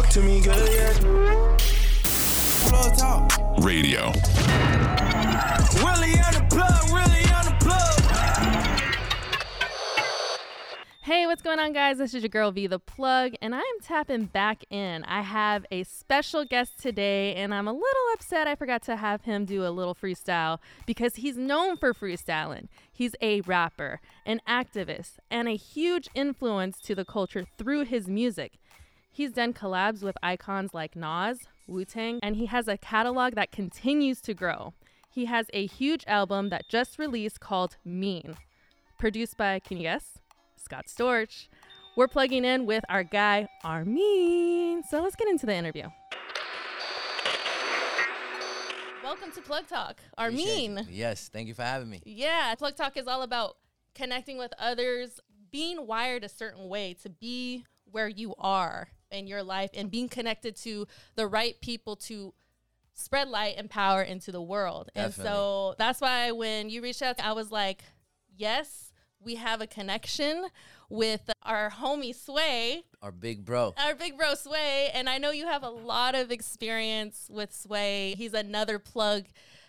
talk to me good, yeah. Plug talk. Radio. Really on the plug, really on the plug. Hey, what's going on, guys? This is your girl V the Plug, and I'm tapping back in. I have a special guest today, and I'm a little upset I forgot to have him do a little freestyle because he's known for freestyling. He's a rapper, an activist, and a huge influence to the culture through his music. He's done collabs with icons like Nas, Wu Tang, and he has a catalog that continues to grow. He has a huge album that just released called Mean, produced by, can you guess? Scott Storch. We're plugging in with our guy, R-Mean. So let's get into the interview. Welcome to Plug Talk, R-Mean. Yes, thank you for having me. Yeah, Plug Talk is all about connecting with others, being wired a certain way to be where you are in your life and being connected to the right people to spread light and power into the world. And so that's why when you reached out, I was like, yes, we have a connection with our homie Sway, Our big bro. our big bro Sway, and I know you have a lot of experience with Sway. He's another plug,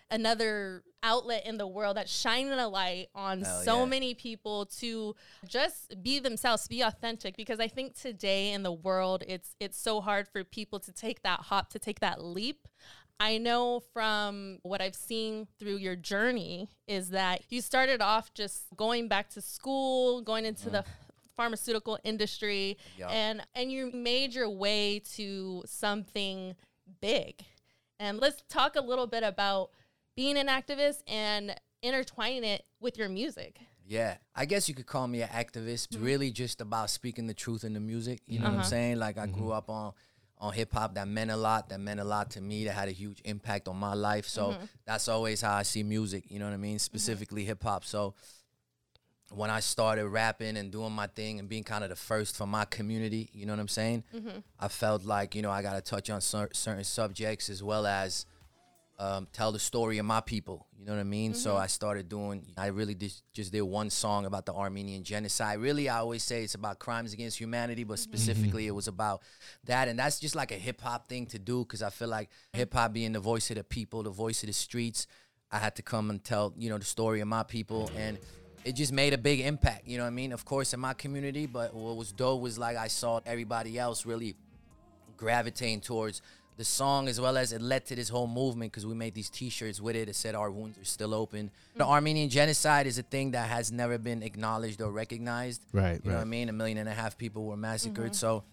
another outlet in the world that's shining a light on Hell so yeah. many people to just be themselves, be authentic. Because I think today in the world, it's it's so hard for people to take that hop, to take that leap. I know from what I've seen through your journey is that you started off just going back to school, going into the mm. pharmaceutical industry Yup. and and you made your way to something big. And let's talk a little bit about being an activist and intertwining it with your music. Yeah, I guess you could call me an activist. It's really just about speaking the truth in the music. You know what Uh-huh. I'm saying? Like I grew mm-hmm. up on on hip hop that meant a lot. That meant a lot to me. That had a huge impact on my life. So mm-hmm. that's always how I see music. You know what I mean? Specifically hip hop. So when I started rapping and doing my thing and being kind of the first for my community, you know what I'm saying? I felt like you know I got to touch on cer- certain subjects as well as um, tell the story of my people. You know what I mean? So mm-hmm. I started doing. I really just just did one song about the Armenian genocide. Really, I always say it's about crimes against humanity, but mm-hmm. specifically mm-hmm. it was about that, and that's just like a hip hop thing to do because I feel like hip hop being the voice of the people, the voice of the streets. I had to come and tell you know the story of my people and. It just made a big impact, you know what I mean? Of course, in my community, but what was dope was like I saw everybody else really gravitating towards the song as well as it led to this whole movement because we made these t-shirts with it. That said our wounds are still open. The mm-hmm. armenian genocide is a thing that has never been acknowledged or recognized. Right, you know what i mean? A million and a half people were massacred. Mm-hmm. So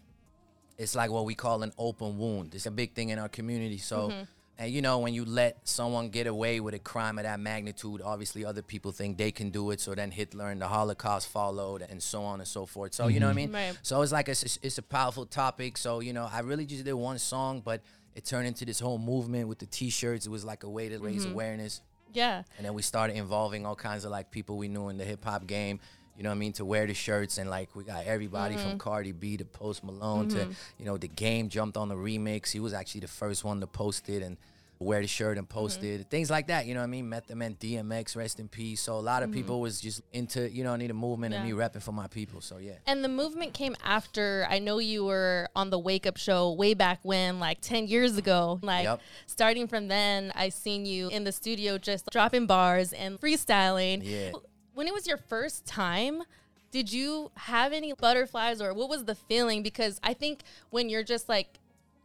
it's like what we call an open wound. It's a big thing in our community. So mm-hmm. And you know when you let someone get away with a crime of that magnitude obviously other people think they can do it so then hitler and the holocaust followed and so on and so forth so you know what i mm-hmm. mean Right. so it's like it's, it's a powerful topic. So you know, I really just did one song, but it turned into this whole movement with the T-shirts. It was like a way to raise mm-hmm. awareness, Yeah. and then we started involving all kinds of like people we knew in the hip hop game. You know what I mean? To wear the shirts and like we got everybody from mm-hmm. Cardi B to Post Malone to mm-hmm. you know the game jumped on the remix. He was actually the first one to post it and wear the shirt and post mm-hmm. it. Things like that. You know what I mean? Met DMX, rest in peace. So a lot of people was just into you know I need a movement and me Yeah. repping for my people. So yeah. And the movement came after I know you were on the Wake Up Show way back when, like 10 years ago. Like, Yep. starting from then, I seen you in the studio just dropping bars and freestyling. Yeah. When it was your first time, did you have any butterflies or what was the feeling? Because I think when you're just like,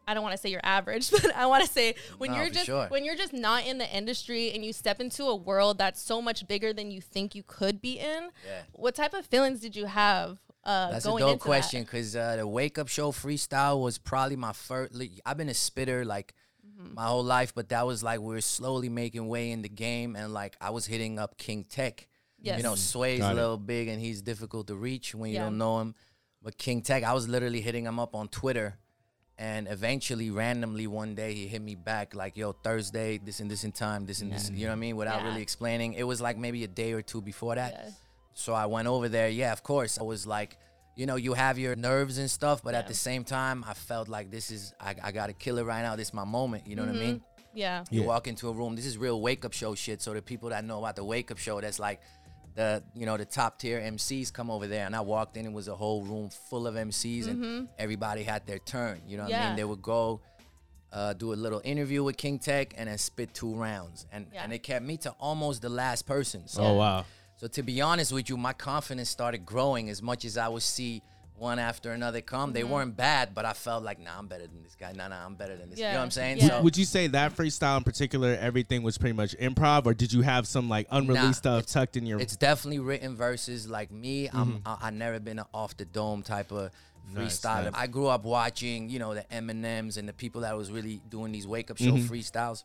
I don't want to say you're average, but I want to say when No, you're just sure. when you're just not in the industry and you step into a world that's so much bigger than you think you could be in. Yeah. What type of feelings did you have uh, That's a dope question because uh, the Wake Up Show freestyle was probably my first. Like, I've been a spitter like Mm-hmm. my whole life, but that was like we were slowly making way in the game, and like I was hitting up King Tech. Yes. You know, Sway's Got a it. little big and he's difficult to reach when you Yeah. don't know him. But King Tech, I was literally hitting him up on Twitter. And eventually, randomly, one day he hit me back like, "Yo, Thursday, this and this in time, this and this." You know what I mean? Without Yeah. really explaining, it was like maybe a day or two before that. Yeah. So I went over there. Yeah, of course. I was like, you know, you have your nerves and stuff, but at the same time, I felt like this is, I, I got to kill it right now. This is my moment. You know what I mean? Mm-hmm. Yeah. You Yeah. walk into a room, this is real wake up show shit. So the people that know about the wake up show, that's like, the you know the top tier MCs come over there, and I walked in. It was a whole room full of MCs, and everybody had their turn. You know what I Mm-hmm. Mean? They would go. Uh, do a little interview with King Tech and then spit two rounds, and Yeah. and it kept me to almost the last person. So Oh wow. so to be honest with you, my confidence started growing as much as I would see one after another come. They Mm-hmm. weren't bad, but I felt like, nah, I'm better than this guy. Nah, nah, I'm better than this. You know what I'm saying? Yeah. So Would you say that freestyle in particular, everything was pretty much improv, or did you have some like unreleased Nah, stuff tucked in your? it's definitely written verses. Like me, I'm Mm-hmm. I, I never been an off the dome type of Nice, freestyler. nice. I grew up watching, you know, the Eminems and the people that was really doing these wake up show Mm-hmm. freestyles.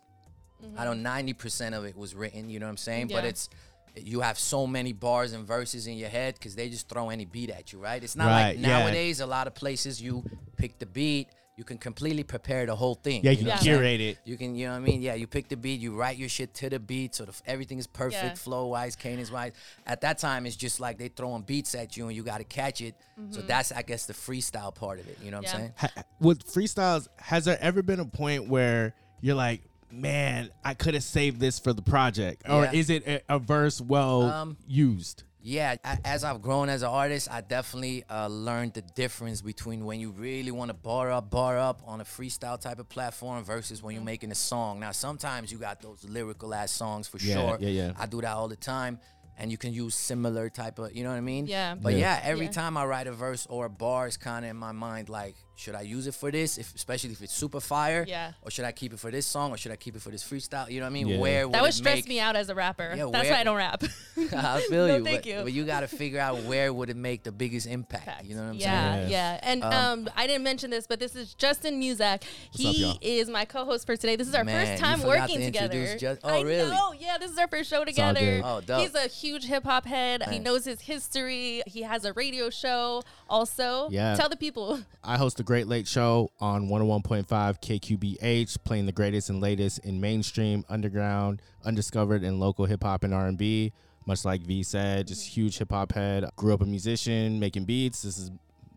I know 90% of it was written, you know what I'm saying? But it's you have so many bars and verses in your head because they just throw any beat at you, right? It's not Right, like yeah. nowadays a lot of places you pick the beat, you can completely prepare the whole thing. yeah, you know can what curate it. You can, you know what I mean? Yeah, you pick the beat, you write your shit to the beat, so the, everything is perfect, Yeah. flow wise, cadence wise. At that time, it's just like they throwing beats at you and you got to catch it. So that's, I guess, the freestyle part of it. You know what Mm-hmm. Yeah. I'm saying? Ha- with freestyles, has there ever been a point where you're like, man, I could have saved this for the project, or Yeah. is it a, a verse well Um, used? Yeah, a- as I've grown as an artist, I definitely uh, learned the difference between when you really want to bar up, bar up on a freestyle type of platform versus when you're making a song. Now, sometimes you got those lyrical ass songs for Yeah, sure. yeah, yeah. I do that all the time. And you can use similar type of, you know what I mean? Yeah. But Yeah. yeah, every Yeah. time I write a verse or a bar, it's kind of in my mind like, should I use it for this? If especially if it's super fire, Yeah. Or should I keep it for this song? Or should I keep it for this freestyle? You know what I mean? Yeah. Where would That would it stress make, me out as a rapper. Yeah, That's where- why I don't rap. I feel No, you. thank but, you. but you got to figure out where would it make the biggest impact. You know what I'm yeah, saying? Yeah. yeah. And um, I didn't mention this, but this is Justin Muzak. He up, is my co-host for today. This is our Man, first time forgot working to together. introduce Jus- oh, I really? know. Yeah, this is our first show together. Oh, dope. He's a huge hip hop head. He knows his history. He has a radio show also. Yeah. Tell the people. I host the Great Late Show on 101.5 KQBH, playing the greatest and latest in mainstream, underground, undiscovered, and local hip hop and R&B. Much like V said, just huge hip hop head. Grew up a musician, making beats. This is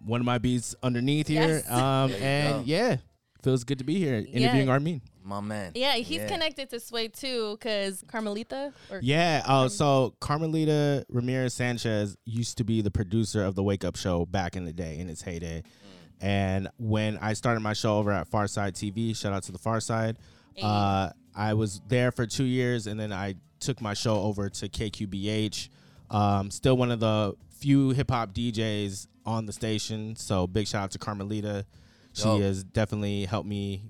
one of my beats underneath here. Yes. Um, and go. yeah, feels good to be here interviewing R-Mean. My man. Yeah, he's Yeah. connected to Sway too, because Carmelita. Or Yeah. Oh, so Carmelita Ramirez Sanchez used to be the producer of the Wake Up Show back in the day, in its heyday. And when I started my show over at Farside TV, shout out to the Farside, uh, I was there for two years, and then I took my show over to KQBH. Um, still one of the few hip hop DJs on the station. So big shout out to Carmelita. She Dope. has definitely helped me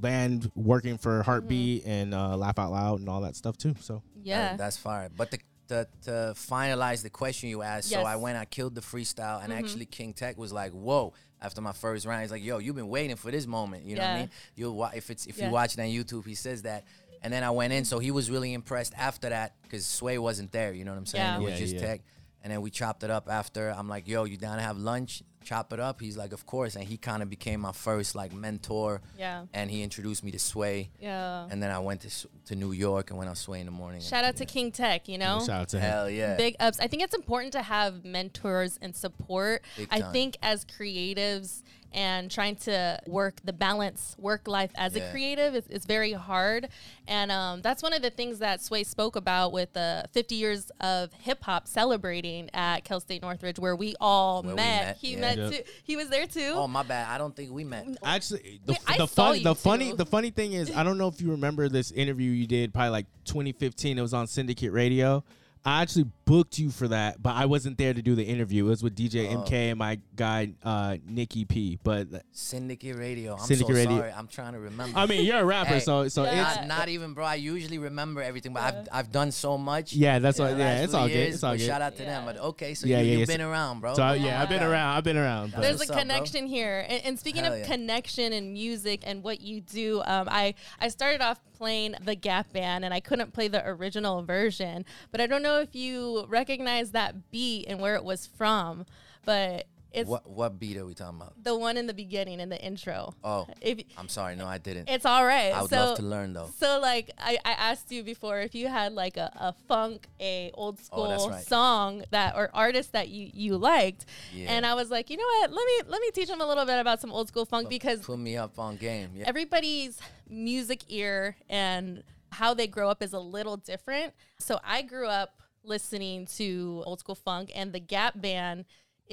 land working for Heartbeat and uh, Laugh Out Loud and all that stuff too. So yeah. That- that's fire. But the, the, to finalize the question you asked, so I went, I killed the freestyle, Mm-hmm. and actually King Tech was like, "Whoa!" After my first round, he's like, "Yo, you've been waiting for this moment." You know what I mean? You'll wa- if it's if Yeah. you watch it on YouTube, he says that. And then I went in, so he was really impressed after that because Sway wasn't there. You know what I'm saying? Yeah. It was Yeah, just yeah. Tech. And then we chopped it up after. I'm like, "Yo, you down to have lunch?" Chop it up. He's like, "Of course." And he kind of became my first like mentor. Yeah. And he introduced me to Sway. Yeah. And then I went to to New York and went on Sway in the morning. Shout out to King Tech, you know? shout out to him. Hell yeah. Big ups. I think it's important to have mentors and support. Big I think as creatives and trying to work the balance work life as a creative is, is very hard. And um, that's one of the things that Sway spoke about with the 50 years of hip hop celebrating at Cal State Northridge, where we all Where we met. met, He yeah. met Yep. too. He was there too. Oh my bad. I don't think we met. Actually, the, Wait, the saw funny, the funny, the funny thing is, I don't know if you remember this interview you did, probably like 2015. It was on Syndicate Radio. I actually booked you for that, but I wasn't there to do the interview. It was with DJ Oh. MK and my guy uh, Nikki P. But Syndicate Radio. I'm Syndicate so Radio. sorry. I'm trying to remember. I mean, you're a rapper, Hey, so so Yeah. it's not, not even, bro. I usually remember everything, but I've I've done so much. yeah, that's in what yeah, it's few all good. It's all good. Shout out to them. But okay, so Yeah, you, yeah, you've yeah. been around, bro. So yeah, I've been around. I've been around. but- There's a what's up, connection here. And, and speaking Hell of yeah. connection and music and what you do, um, I, I started off playing the Gap Band and I couldn't play the original version. But I don't know if you recognize that beat and where it was from, but it's What what beat are we talking about? the one in the beginning in the intro. Oh, If, I'm sorry. No, I didn't. it's all right. I would so, love to learn though. So like I, I asked you before if you had like a, a funk, a old Oh, school right. song that or artist that you, you liked. Yeah. And I was like, you know what, let me let me teach them a little bit about some old school funk because Put me up on game. Yeah. everybody's music ear and how they grow up is a little different. So I grew up listening to old school funk, and the Gap Band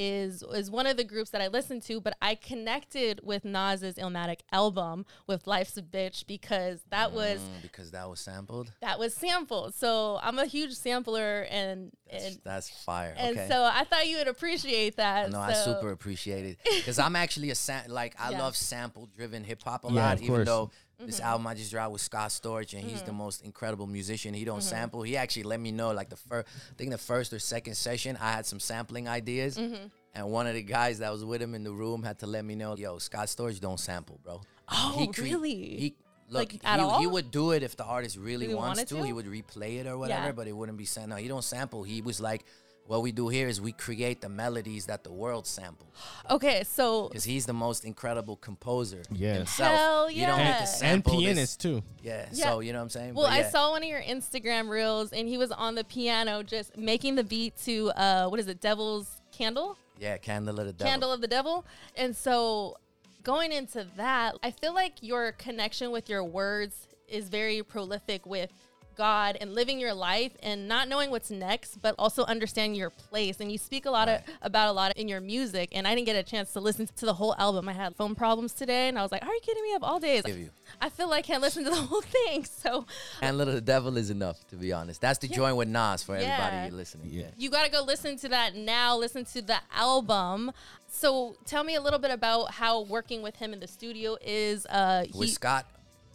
is is one of the groups that I listen to. But I connected with Nas's Illmatic album with Life's a Bitch because that was Mm, because that was sampled. that was sampled. So I'm a huge sampler, and That's, and that's fire. and okay. so I thought you would appreciate that. No, I super appreciate it because I'm actually a sam- like I Yeah. love sample driven hip hop a Yeah, lot. Even though Mm-hmm. this album I just dropped with Scott Storch and he's the most incredible musician. He don't sample. He actually let me know like the first, I think the first or second session I had some sampling ideas, Mm-hmm. and one of the guys that was with him in the room had to let me know, yo, Scott Storch don't sample, bro. Oh, cre- really? He look, Like, at he, all? he would do it if the artist really, Really wants to. to? He would replay it or whatever, Yeah. but it wouldn't be sent. No, he don't sample. He was like, what we do here is we create the melodies that the world samples Okay, so because he's the most incredible composer Yeah. himself. Hell You don't yeah. have to and sample this- pianist too. Yeah, Yeah. So you know what I'm saying? Well, But I saw one of your Instagram reels, and he was on the piano just making the beat to uh, what is it, Devil's Candle, Yeah, Candle of the Devil. Candle of the Devil, and so going into that, I feel like your connection with your words is very prolific with God and living your life and not knowing what's next, but also understanding your place. And you speak a lot of, about a lot in your music. And I didn't get a chance to listen to the whole album. I had phone problems today, and I was like, "Are you kidding me?" Of all days, Give you. I feel like I can't listen to the whole thing. So and of the Devil is enough, to be honest. That's the joint with Nas for Yeah. everybody listening. Yeah. Yeah. you got to go listen to that now. Listen to the album. So tell me a little bit about how working with him in the studio is. Uh, With he- Scott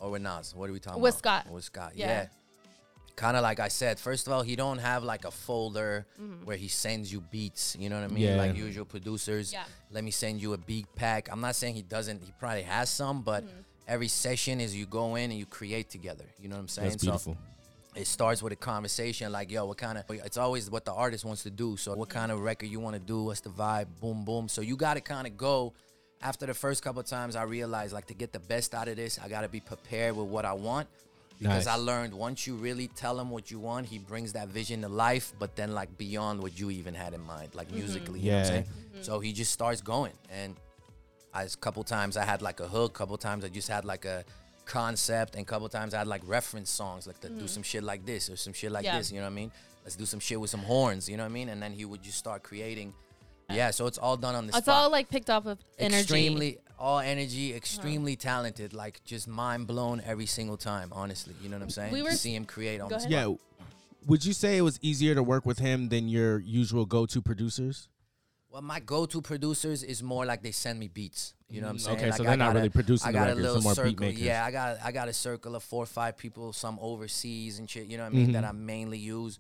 or with Nas? What are we talking With about? Scott. With Scott. Yeah. Yeah. Kind of like I said, first of all, he don't have like a folder Mm-hmm. where he sends you beats. You know what I mean? Yeah. Like usual producers. Yeah. Let me send you a beat pack. I'm not saying he doesn't. He probably has some, but Mm-hmm. every session is you go in and you create together. You know what I'm saying? That's beautiful. it starts with a conversation like, yo, what kind of, it's always what the artist wants to do. So, what kind of record you want to do? What's the vibe? Boom, boom. So, you got to kind of go. After the first couple of times, I realized like to get the best out of this, I got to be prepared with what I want. Because Nice. I learned once you really tell him what you want, he brings that vision to life, but then like beyond what you even had in mind, like mm-hmm. musically. You know what I'm Yeah. saying? Mm-hmm. So he just starts going. And I, a couple times I had like a hook, couple times I just had like a concept, and couple times I had like reference songs, like to do mm. some shit like this or some shit like Yeah. this. You know what I mean? Let's do some shit with some horns. You know what I mean? And then he would just start creating. Yeah, so it's all done on the it's spot. all like picked off of energy. extremely all energy, extremely talented, like just mind blown every single time. Honestly, you know what I'm saying? We were- to see him create on Go the spot. Yeah. Would you say it was easier to work with him than your usual go-to producers? Well, my go-to producers is more like they send me beats. You know what I'm Mm, saying? okay, like so they're not a- really producing I the got records, a little more beat circle. Yeah, I got I got a circle of four or five people, some overseas and shit. You know what I mean? Mm-hmm. That I mainly use,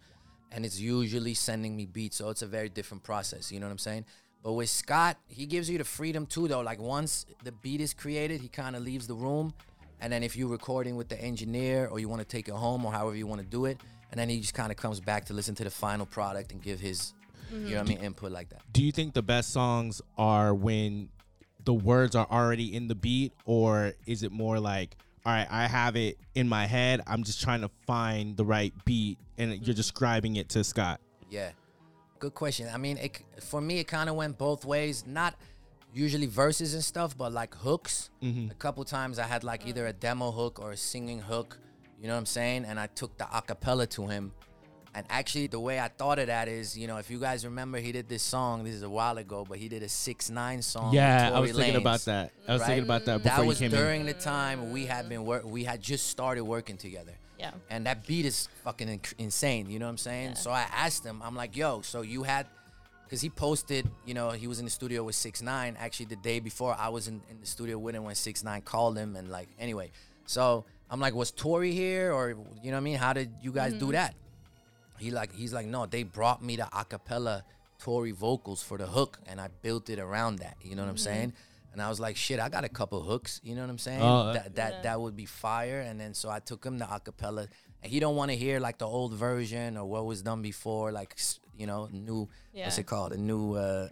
and it's usually sending me beats. So it's a very different process. You know what I'm saying? But with Scott, he gives you the freedom too, though. Like once the beat is created, he kind of leaves the room, and then if you're recording with the engineer or you want to take it home or however you want to do it, and then he just kind of comes back to listen to the final product and give his, you mm-hmm. know what I mean, input like that. Do you think the best songs are when the words are already in the beat, or is it more like, all right, I have it in my head, I'm just trying to find the right beat, and you're describing it to Scott? Yeah, good question. I mean, it, for me, it kind of went both ways. Not usually verses and stuff, but like hooks. Mm-hmm. A couple times I had like either a demo hook or a singing hook. You know what I'm saying? And I took the acapella to him. And actually, the way I thought of that is, you know, if you guys remember, he did this song. This is a while ago, but he did a six nine song. Yeah, I was thinking about that. I was right? thinking about that before That was came in. during the time we had been work. We had just started working together. Yeah. And that beat is fucking inc- insane. You know what I'm saying? So I asked him, I'm like, yo, so you had, because he posted, you know, he was in the studio with Six Nine. Actually, the day before, I was in, in the studio with him when Six Nine called him, and like, anyway. So I'm like, was Tory here, or you know what I mean? How did you guys do mm-hmm. that? He like, he's like, no, they brought me the acapella Tory vocals for the hook, and I built it around that. You know what I'm mm-hmm. saying? And I was like, shit, I got a couple hooks. You know what I'm saying? Oh, that that that would be fire. And then so I took him the acapella, and he don't want to hear like the old version or what was done before, like you know, new what's it called, a new uh,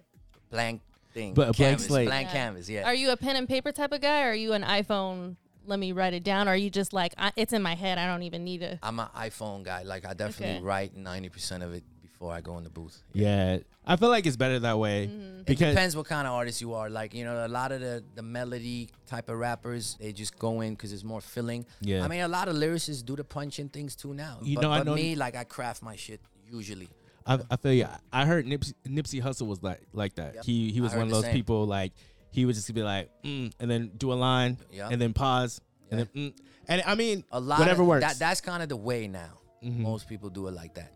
blank thing, But a blank canvas, slate. blank Yeah. canvas. Yeah. Are you a pen and paper type of guy, or are you an iPhone? Let me write it down. Or are you just like I, it's in my head? I don't even need to. I'm an iPhone guy. Like I definitely Okay. write ninety percent of it before I go in the booth. Yeah, I feel like it's better that way Mm-hmm. It depends what kind of artist you are. Like you know, a lot of the the melody type of rappers, they just go in because it's more filling. Yeah. I mean, a lot of lyricists do the punching things too now. You but, know, I know- me, like I craft my shit usually. I, I feel you. I heard Nipsey, Nipsey Hussle was like like that. Yep. He he was one of those same. people like he would just be like mm, and then do a line Yep. and then pause and then mm. and I mean A lot whatever of, works. That, that's kind of the way now. Mhm. Most people do it like that.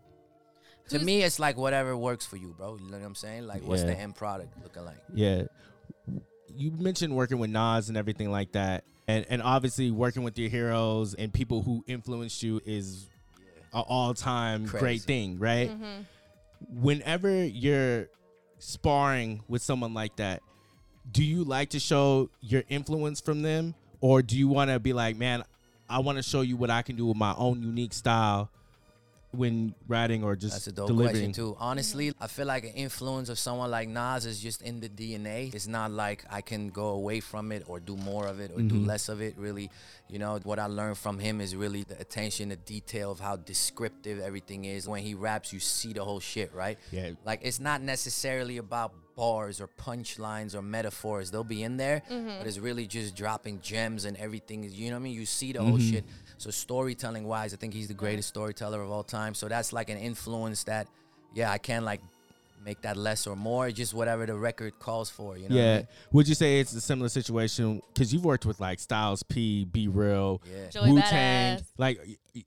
To me, it's like whatever works for you, bro. You know what I'm saying? Like, what's the end product looking like? Yeah. You mentioned working with Nas and everything like that. And and obviously working with your heroes and people who influenced you is an all-time great Crazy. thing, right? Mm-hmm. Whenever you're sparring with someone like that, do you like to show your influence from them or do you want to be like, "Man, I want to show you what I can do with my own unique style when writing or just That's a dope delivering?" question too. Honestly, I feel like an influence of someone like Nas is just in the DNA. It's not like I can go away from it or do more of it or do mm-hmm. less of it. Really, you know, what I learned from him is really the attention, the detail of how descriptive everything is. When he raps, you see the whole shit, right? Yeah. Like it's not necessarily about bars or punchlines or metaphors. They'll be in there, mm-hmm. but it's really just dropping gems and everything. is- You know what I mean? You see the whole mm-hmm. shit. So storytelling wise, I think he's the greatest storyteller of all time. So that's like an influence that, yeah, I can't like make that less or more. Just whatever the record calls for. You know? what I Yeah. mean? Would you say it's a similar situation? Because you've worked with like Styles P, B Real, Yeah. Wu Tang. Like,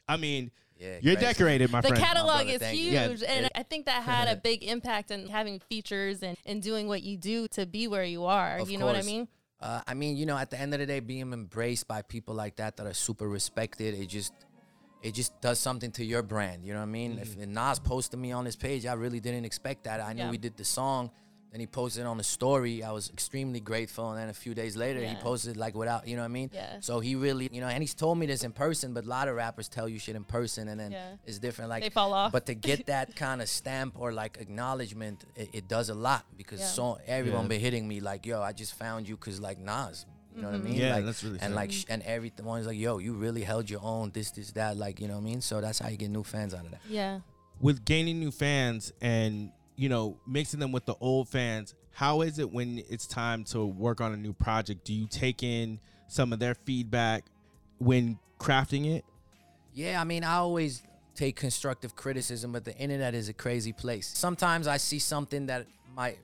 I mean, Yeah, you're crazy. decorated, my the friend. The catalog brother, is huge Yeah. and i think that had a big impact in having features and, and doing what you do to be where you are Of you know what i mean Uh, I mean, you know, at the end of the day, being embraced by people like that that are super respected, it just it just does something to your brand. You know what I mean? If Nas posted me on his page, I really didn't expect that. I knew Yeah. we did the song. Then he posted it on the story. I was extremely grateful. And then a few days later, he posted like without, you know what I mean? Yeah. So he really, you know, and he's told me this in person, but a lot of rappers tell you shit in person and then Yeah. it's different. Like They fall off. But to get that kind of stamp or like acknowledgement, it, it does a lot because Yeah. so everyone Yeah. been hitting me like, yo, I just found you because like Nas. You know what I mm-hmm. mean? Yeah, like, that's really and sick. like sh- and everyone's like, yo, you really held your own. This, this, that. Like, you know what I mean? So that's how you get new fans out of that. yeah With gaining new fans and, you know, mixing them with the old fans, how is it when it's time to work on a new project? Do you take in some of their feedback when crafting it? Yeah, I mean, I always take constructive criticism, but the internet is a crazy place. Sometimes I see something that might,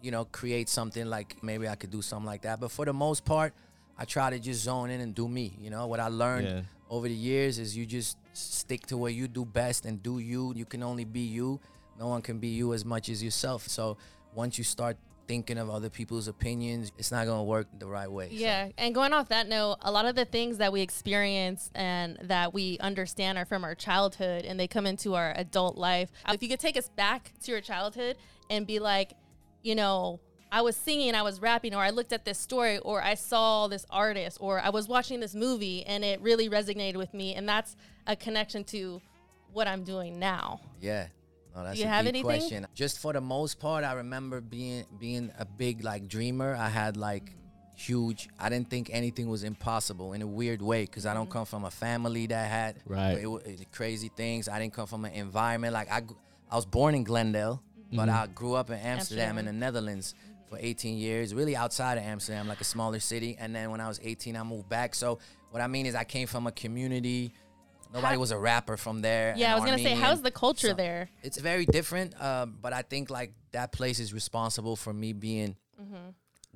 you know, create something like maybe I could do something like that. But for the most part, I try to just zone in and do me. You know, what I learned Yeah. over the years is you just stick to what you do best and do you. You can only be you. No one can be you as much as yourself. So once you start thinking of other people's opinions, it's not gonna work the right way. So- Yeah, and going off that note, a lot of the things that we experience and that we understand are from our childhood and they come into our adult life. If you could take us back to your childhood and be like, you know, I was singing, I was rapping, or I looked at this story, or I saw this artist, or I was watching this movie and it really resonated with me. And that's a connection to what I'm doing now. Yeah. No, that's you a have deep anything? question. Just for the most part, I remember being being a big like dreamer. I had like huge. I didn't think anything was impossible in a weird way because I don't Mm-hmm. come from a family that had Right. it, it- crazy things. I didn't come from an environment like I. I was born in Glendale, but I grew up in Amsterdam, in the Netherlands for 18 years, really outside of Amsterdam, like a smaller city. And then when I was 18, I moved back. So what I mean is, I came from a community. Nobody How- was a rapper from there. Yeah, I an was gonna say, how's the culture So- there? it's very different, um, but I think like that place is responsible for me being Mm-hmm.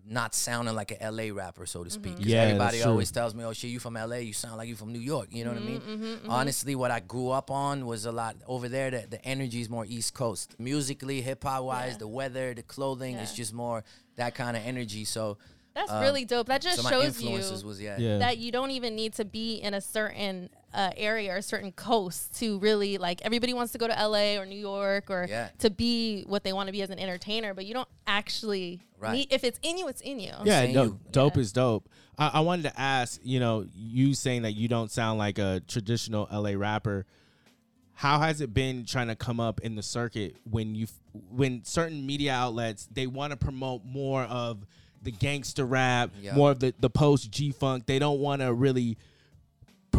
not sounding like an LA rapper, so to speak. 'Cause Yeah, that's everybody true. always tells me, "Oh shit, you from LA? You sound like you from New York." You know what I mean? Mm-hmm, Honestly, what I grew up on was a lot over there. The, the energy is more East Coast, musically, hip hop wise. Yeah. The weather, the clothing, it's just more that kind of energy. So, That's um, really dope. That just so shows you was yeah. Yeah. that you don't even need to be in a certain uh, area or a certain coast to really like everybody wants to go to LA or New York or Yeah. to be what they want to be as an entertainer, but you don't actually Right. need if it's in you, it's in you. Yeah, saying no, you- dope Yeah. is dope. I, I wanted to ask, you know, you saying that you don't sound like a traditional LA rapper. How has it been trying to come up in the circuit when you when certain media outlets they want to promote more of the gangster rap, Yeah. more of the the post G funk. They don't want to really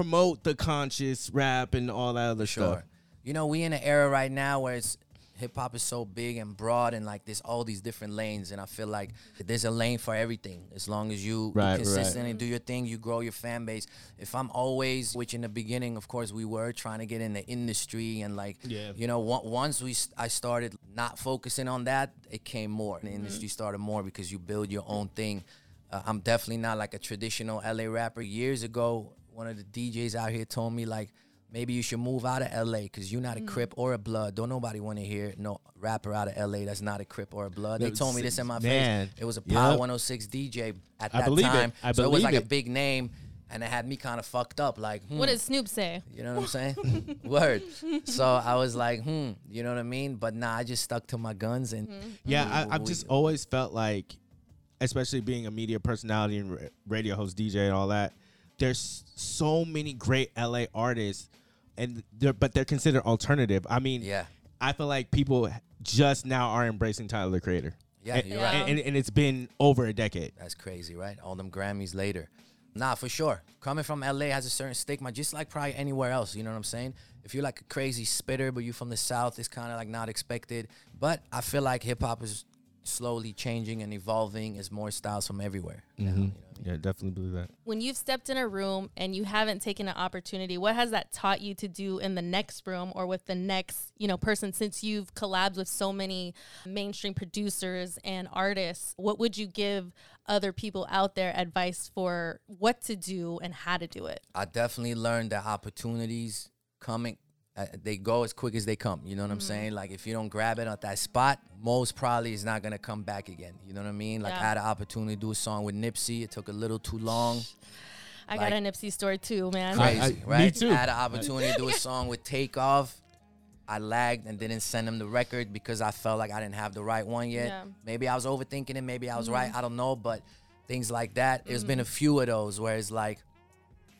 promote the conscious rap and all that other Sure. stuff. You know, we in an era right now where it's hip hop is so big and broad, and like there's all these different lanes, and I feel like there's a lane for everything. As long as you Right, right. consistently do your thing, you grow your fan base. If I'm always, which in the beginning, of course, we were trying to get in the industry, and like, Yeah. you know, on- once we I started not focusing on that, it came more. The industry started more because you build your own thing. Uh, I'm definitely not like a traditional LA rapper. Years ago, one of the DJs out here told me like maybe you should move out of LA because you're not a Crip or a Blood. Don't nobody want to hear no rapper out of LA that's not a Crip or a Blood. They told me this in my man. face. It was a Power Yep. 106 DJ at I that believe it. time. I so it was believe like a it. big name. And it had me kind of fucked up, like, hmm, What does Snoop say? you know what I'm saying? Word. So I was like, hmm, you know what I mean? But nah, I just stuck to my guns and Yeah, I, I've just always felt like, especially being a media personality and ra- radio host, DJ, and all that. There's so many great LA artists, and they're but they're considered alternative. I mean, Yeah. I feel like people just now are embracing Tyler the Creator. Yeah, and, you're right. And, and, and it's been over a decade. That's crazy, right? All them Grammys later. Nah, for sure. Coming from LA has a certain stigma, just like probably anywhere else. You know what I'm saying? If you're like a crazy spitter, but you're from the South, it's kind of like not expected. But I feel like hip hop is slowly changing and evolving as more styles from everywhere. Mm-hmm. now, you know I mean? Yeah, definitely believe that. When you've stepped in a room and you haven't taken an opportunity, what has that taught you to do in the next room or with the next, you know, person since you've collabed with so many mainstream producers and artists? What would you give other people out there advice for what to do and how to do it? I definitely learned that opportunities coming, they go as quick as they come. You know what I'm Mm-hmm. saying? Like if you don't grab it at that spot, most probably is not gonna come back again. You know what I mean? Like Yeah. I had an opportunity to do a song with Nipsey. It took a little too long. I Like- got a Nipsey story too, man. I- Crazy, me right? too. I had an opportunity to do a song with Takeoff. I lagged and didn't send him the record because I felt like I didn't have the right one yet. Yeah. Maybe I was overthinking it. Maybe I was right. I don't know. But things like that. There's been a few of those where it's like,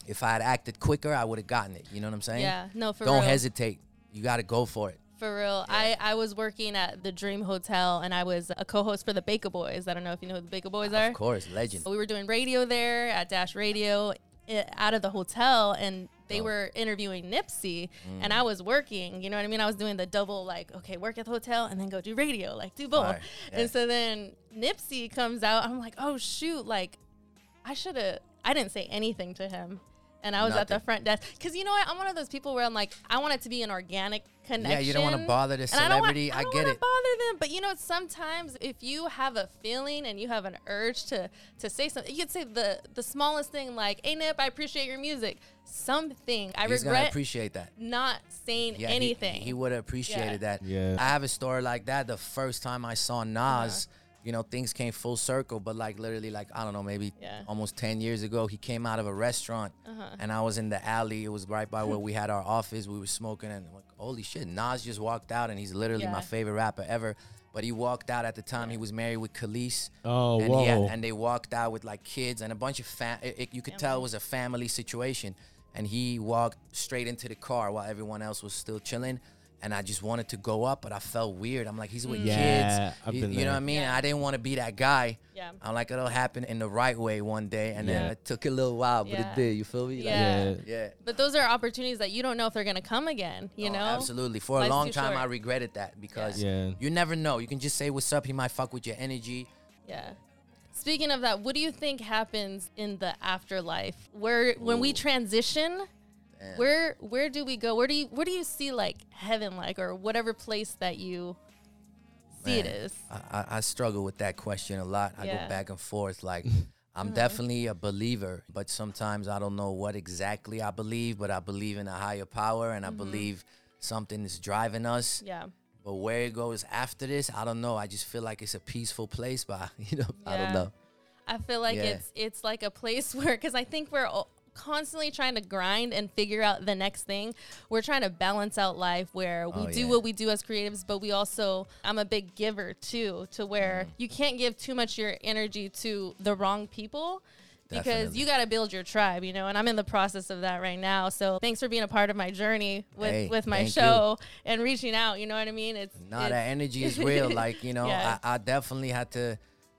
if I had acted quicker, I would have gotten it. You know what I'm saying? Yeah, no, for real. Don't real. hesitate. You got to go for it. For real. I, I was working at the Dream Hotel and I was a co host for the Baka Boyz. I don't know if you know who the Baka Boyz are. Of course, legend. We were doing radio there at Dash Radio i- out of the hotel and they Oh. were interviewing Nipsey Mm. and I was working, you know what I mean? I was doing the double like, okay, work at the hotel and then go do radio, like do both. Yeah. And so then Nipsey comes out. I'm like, oh shoot, like I should have I didn't say anything to him. And I was at the front desk because you know what? I'm one of those people where I'm like, I want it to be an organic connection. Yeah, you don't wanna bother the And I don't want- celebrity. I I, don't get it. bother them, but you know, sometimes if you have a feeling and you have an urge to to say something, you could say the the smallest thing like, "Hey Nip, I appreciate your music." Something I He's regret appreciate that. not saying Yeah, anything. He, would have appreciated that. Yeah. I have a story like that. The first time I saw Nas, uh-huh. You know, things came full circle, but like literally, like, I don't know, maybe Yeah. almost 10 years ago, he came out of a restaurant Uh-huh. and I was in the alley. It was right by where we had our office. We were smoking and like, holy shit, Nas just walked out and he's literally Yeah. my favorite rapper ever. But he walked out at the time he was married with Kelis. Oh, and he had- whoa. and they walked out with like kids and a bunch of fam. It, it- you could tell it was a family situation. And he walked straight into the car while everyone else was still chilling. And I just wanted to go up, but I felt weird. I'm like, he's with mm. Yeah, kids. I've You- been you know what I mean? Yeah. I didn't want to be that guy. Yeah. I'm like, it'll happen in the right way one day. And then it took a little while, but Yeah. it did. You feel me? Like, Yeah. Yeah. yeah. but those are opportunities that you don't know if they're gonna come again. You Oh, know, absolutely. For a long time, short. I regretted that because Yeah. you never know. You can just say what's up. He might fuck with your energy. Yeah. Speaking of that, what do you think happens in the afterlife? Where when we transition, Damn. where where do we go? Where do you where do you see like heaven like or whatever place that you see it Man, is? I, I, I struggle with that question a lot. I Yeah. go back and forth. Like, I'm uh-huh. definitely a believer, but sometimes I don't know what exactly I believe, but I believe in a higher power and I mm-hmm. believe something is driving us. Yeah. But where it goes after this, I don't know. I just feel like it's a peaceful place, but you know, I don't know. I feel like Yeah. it's it's like a place where because I think we're all constantly trying to grind and figure out the next thing. We're trying to balance out life where we Oh, do yeah. what we do as creatives, but we also I'm a big giver too, to where Mm. you can't give too much your energy to the wrong people. Because Definitely. you got to build your tribe, you know, and I'm in the process of that right now. So thanks for being a part of my journey with, Hey, with my thank you. show and reaching out. You know what I mean? It's Nah, it's- that energy is real. Like, you know, Yeah. I, I definitely had to,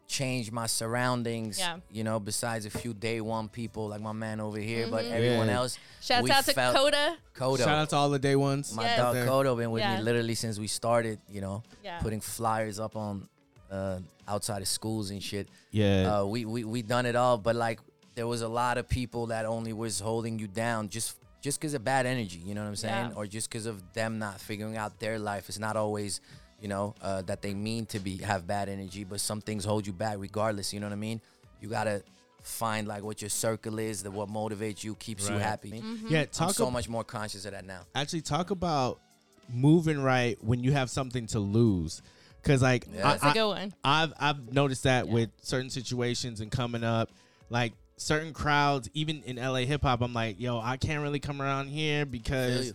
changed my surroundings. Yeah. You know, besides a few day one people like my man over here, but everyone Yeah. else. Mm-hmm. Shouts out to felt- Coda. Kodo. Shout out to all the day ones. my Yes. dog There. Kodo been with Yeah. me literally since we started. You know, Yeah. putting flyers up on uh, outside of schools and shit. Yeah. Uh, we we we done it all, but like there was a lot of people that only was holding you down just just because of bad energy. You know what I'm saying? Yeah. Or just because of them not figuring out their life. It's not always. You know uh, that they mean to be have bad energy, but some things hold you back regardless. You know what I mean? You gotta find like what your circle is, that what motivates you, keeps you happy. Mm-hmm. yeah. I'm Talk so ab- much more conscious of that now. actually talk about moving right when you have something to lose. Cause like Yeah. I, That's a I- good one. I've I've noticed that Yeah. with certain situations and coming up, like certain crowds, even in LA hip hop, I'm like, yo, I can't really come around here because you.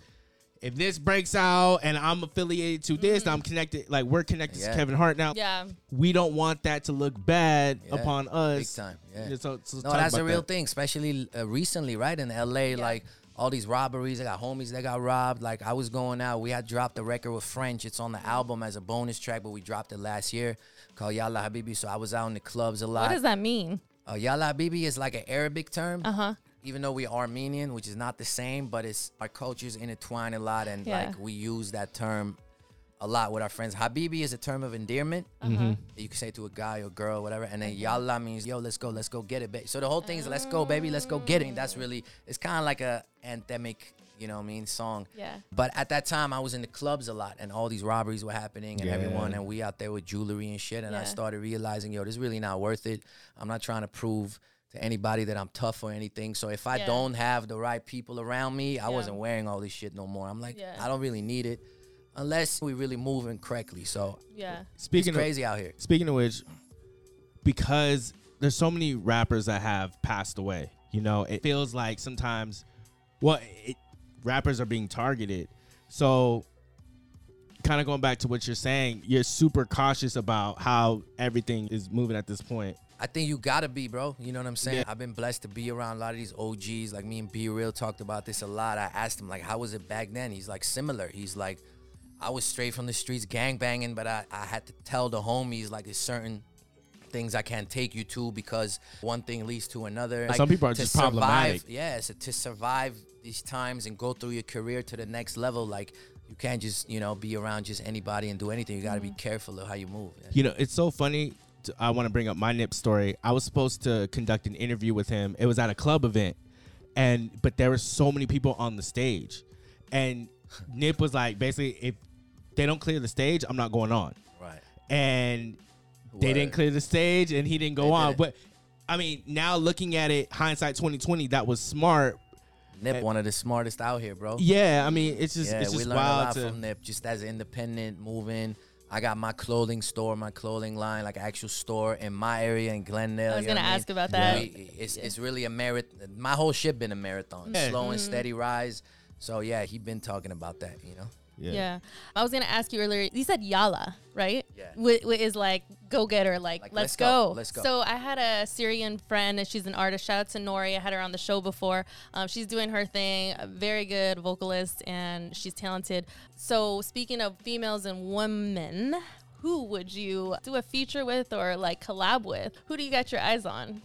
If this breaks out and I'm affiliated to this, I'm connected, like we're connected Yeah. to Kevin Hart now. Mm-hmm. Yeah. We don't want that to look bad Yeah. upon Big us. time. Yeah. Yeah, so- so no, talk that's a about real that. thing, especially uh, recently, right? In LA, like all these robberies. I got homies that got robbed. Like I was going out. We had dropped a record with French. It's on the album as a bonus track, but we dropped it last year called Yalla Habibi. So I was out in the clubs a lot. What does that mean? Uh, Yalla Habibi is like an Arabic term. Uh huh. Even though we are Armenian, which is not the same, but it's our cultures intertwine a lot, and Yeah. like we use that term a lot with our friends. Habibi is a term of endearment Uh-huh. you can say to a guy or girl, whatever. And then Yalla means yo, let's go, let's go get it, baby. So the whole thing is let's go, baby, let's go get it. And that's really it's kind of like a anthemic, you know what I mean, song. Yeah. But at that time, I was in the clubs a lot, and all these robberies were happening, and everyone, and we out there with jewelry and shit. And I started realizing, yo, this is really not worth it. I'm not trying to prove to anybody that I'm tough or anything. So if I Yeah. don't have the right people around me, I Yeah. wasn't wearing all this shit no more. I'm like, Yeah. I don't really need it, unless we really moving correctly. So Yeah. Speaking it's of crazy out here. Speaking of which, because there's so many rappers that have passed away, you know, it feels like sometimes, well, it, rappers are being targeted. So, kind of going back to what you're saying, you're super cautious about how everything is moving at this point. I think you gotta be, bro. You know what I'm saying? Yeah. I've been blessed to be around a lot of these OGs. Like me and B Real talked about this a lot. I asked him like, how was it back then? He's like similar. He's like, I was straight from the streets, gang banging, but I, I had to tell the homies like there's certain things I can't take you to because one thing leads to another. Like, Some people are just survive, problematic. Yeah, so to survive these times and go through your career to the next level, like you can't just you know be around just anybody and do anything. You got to be mm-hmm. careful of how you move. You know, it's so funny. I want to bring up my Nip story. I was supposed to conduct an interview with him. It was at a club event, and but there were so many people on the stage, and Nip was like, basically, if they don't clear the stage, I'm not going on. Right. And they didn't clear the stage, and he didn't go They on. didn't. But I mean, now looking at it, hindsight 2020, that was smart. Nip, one of the smartest out here, bro. Yeah, I mean, it's just Yeah, it's we just learned a lot to. from Nip, just as an independent, moving. I got my clothing store, my clothing line, like actual store in my area in Glendale. I was gonna what ask mean? about that. We- it's it's really a marathon. My whole shit been a marathon, Yeah. slow Mm-hmm. and steady rise. So yeah, he been talking about that, you know. Yeah. I was gonna ask you earlier. You said yalla, right? Yeah. Wh- is like go getter, like, Like, let's, let's go. go, let's go. So I had a Syrian friend, and she's an artist. Shout out to Nori. I had her on the show before. Um, she's doing her thing. A very good vocalist, and she's talented. So speaking of females and women. Who would you do a feature with or like collab with? Who do you got your eyes on?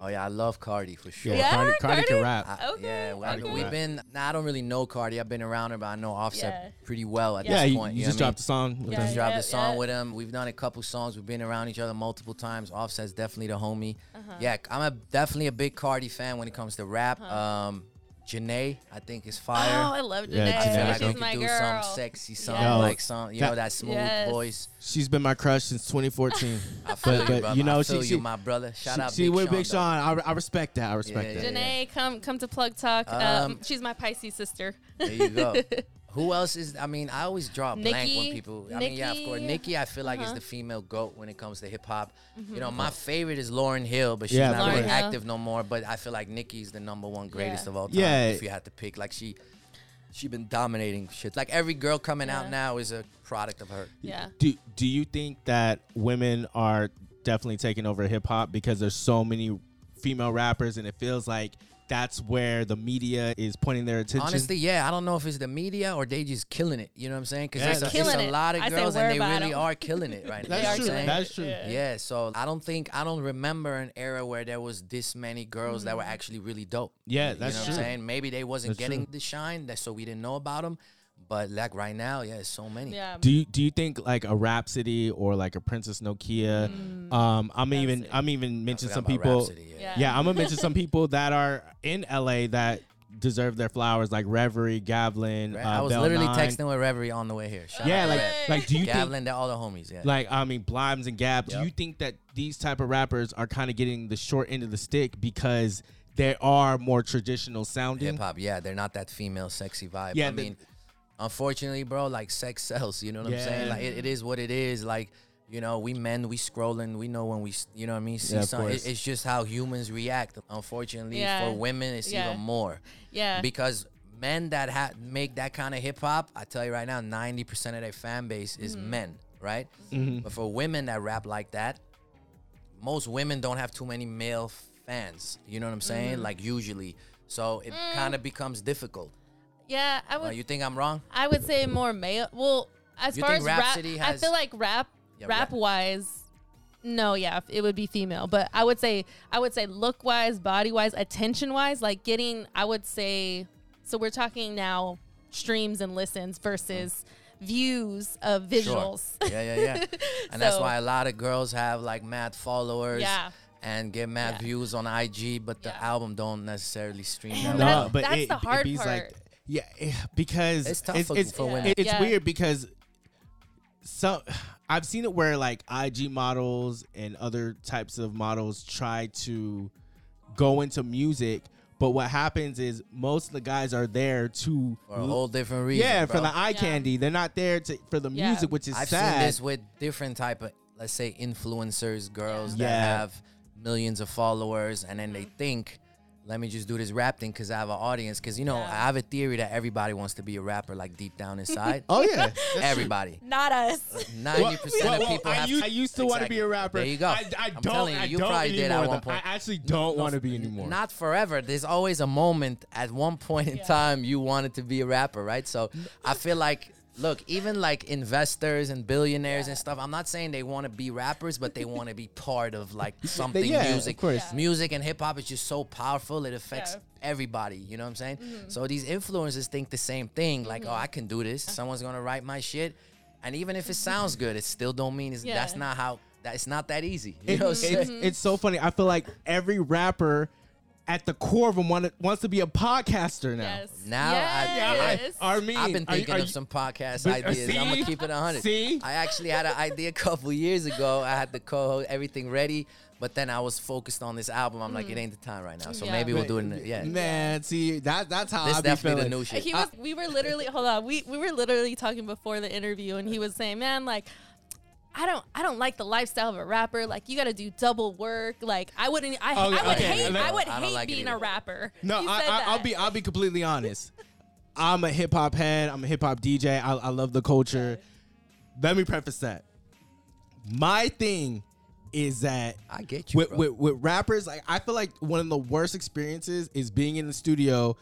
Oh yeah, I love Cardi for sure. Yeah, Yeah, Cardi, Cardi can rap. I- Okay, Yeah, well, I- okay. we've been. Nah, I don't really know Cardi. I've been around her, but I know Offset Yeah. pretty well at Yeah, yeah, this you, point. you know just what I mean? dropped a song. with Yeah, him. Just dropped yeah, a song yeah. with him. We've done a couple songs. We've been around each other multiple times. Offset's definitely the homie. Uh-huh. Yeah, I'm a definitely a big Cardi fan when it comes to rap. Um, Jhené, I think is fire. Oh, I love Jhené. Yeah, I feel Jhené. like She's we could my do girl. some sexy song, Yes. like some, you That- know, that smooth Yes. voice. She's been my crush since 2014. I feel But- you, but, brother. you know, I feel she- you, my brother. Shout she, out, she Big with Sean, Big. Sean. I, I respect that. I respect Yeah, that. yeah. Jhené, come come to Plug Talk. Um, Um, she's my Pisces sister. There you go. Who else is? I mean, I always draw a blank Nikki. when people. I mean, yeah, of course. Nikki. Nikki, I feel like is Uh-huh. the female goat when it comes to hip hop. You know, my favorite is Lauryn Hill, but she's Yeah, not really Hill. active no more. But I feel like Nikki's the number one greatest Yeah. of all time. Yeah. If you had to pick, like she, she been dominating shit. Like every girl coming Yeah. out now is a product of her. Yeah. Do Do you think that women are definitely taking over hip hop because there's so many female rappers and it feels like that's where the media is pointing their attention? Honestly, yeah, I don't know if it's the media or they just killing it. You know what I'm saying? Because Yeah, there's, a- that's a it. lot of I girls and they really really 'em. are killing it right now. That's you know true. what I'm saying? That's true. Yeah. Yeah, so I don't think I don't remember an era where there was this many girls that were actually really dope. Yeah, You that's know true. what I'm saying? Maybe they wasn't That's getting true. the shine, that so we didn't know about them. But like right now, yeah, it's so many. Yeah. Do you do you think like a Rapsody or like a Princess Nokia? um, I'm even I'm even mention some people. Rapsody, yeah. Yeah. Yeah, I'm gonna mention some people that are in LA that deserve their flowers, like Reverie, Gavlyn. Right? Uh, I was Bell literally 9. texting with Reverie on the way here. Shout Yeah, out like Rev. like do you think Gavlyn, they're all the homies. Yeah. like I mean Blimes and Gab? Do you think that these type of rappers are kind of getting the short end of the stick because they are more traditional sounding? hip hop. Yeah, they're not that female sexy vibe. Yeah, I the- mean, unfortunately, bro, like sex sells. You know what I'm saying? Like it, it is what it is. Like you know, we men, we scrolling. We know when we, s- you know what I mean. See Yeah, something. It, it's just how humans react. Unfortunately, Yeah. for women, it's Yeah. even more yeah. because men that ha- make that kind of hip hop, I tell you right now, ninety percent of their fan base is Mm-hmm. men, right? Mm-hmm. But for women that rap like that, most women don't have too many male fans. You know what I'm saying? Mm-hmm. Like usually, so it kind of becomes difficult. Yeah. I Uh, would. you think I'm wrong? I would say more male. Well, as You far think as Rapsody rap, I has- feel like rap, Yeah, rap rap- wise, no, yeah, it would be female. But I would say, I would say look wise, body wise, attention wise, like getting. I would say, so we're talking now streams and listens versus views of visuals. Sure. Yeah, yeah, yeah. And that's why a lot of girls have like mad followers. Yeah. And get mad Yeah. views on IG, but the Yeah. album don't necessarily stream that No, that- well. but that's it, the it hard be's part. Like, yeah, eh, because It's tough it's, for- it's, for it- women. it's Yeah. weird because some I've seen it where like IG models and other types of models try to go into music, but what happens is most of the guys are there to For a whole different reason. yeah bro. for the eye Yeah. candy. They're not there to for the Yeah. music, which is I've sad. seen this with different type of let's say influencers, girls that Yeah. have millions of followers, and then they think, let me just do this rap thing because I have an audience. Because you know, Yeah. I have a theory that everybody wants to be a rapper, like deep down inside. oh yeah, everybody. Not us. Ninety percent Well, of well, people I have. used, I used to want to be a rapper. There you go. I, I I'm don't. telling you, I you don't probably did at one point. I actually don't want to be anymore. Not forever. There's always a moment at one point in Yeah. time you wanted to be a rapper, right? So I feel like, look, even like investors and billionaires and stuff. I'm not saying they want to be rappers, but they want to be part of like something yeah, of music. course. Yeah. Music and hip hop is just so powerful. It affects Yeah. everybody. You know what I'm saying? Mm-hmm. So these influencers think the same thing. Like, oh, I can do this. Someone's gonna write my shit. And even if it sounds good, it still don't mean it's, Yeah. that's not how. That it's not that easy. You It- know what I'm it's, it's so funny. I feel like every rapper at the core of him want wants to be a podcaster now. Yes. Now I- yes. Yeah, I, R-Mean, I've been are you- thinking are of some podcast But, uh, ideas. I'm gonna keep it 100. See? I actually had an idea a couple years ago. I had the co-host, everything ready, but then I was focused on this album. I'm like, it ain't the time right now. So Yeah. maybe we'll do it. In the, yeah, Man, see that that's how this I is be definitely feeling. the new shit. He was. we were literally. Hold on. We we were literally talking before the interview, and he was saying, "Man, like." I don't I don't like the lifestyle of a rapper. Like you got to do double work. Like I wouldn't I, Okay, I would okay, hate let- I would I hate like being a rapper. No, He I, I, I'll be I'll be completely honest. I'm a hip hop head. I'm a hip hop DJ. I, I love the culture. Let me preface that. My thing is that I get you, with, bro. with with rappers, like I feel like one of the worst experiences is being in the studio.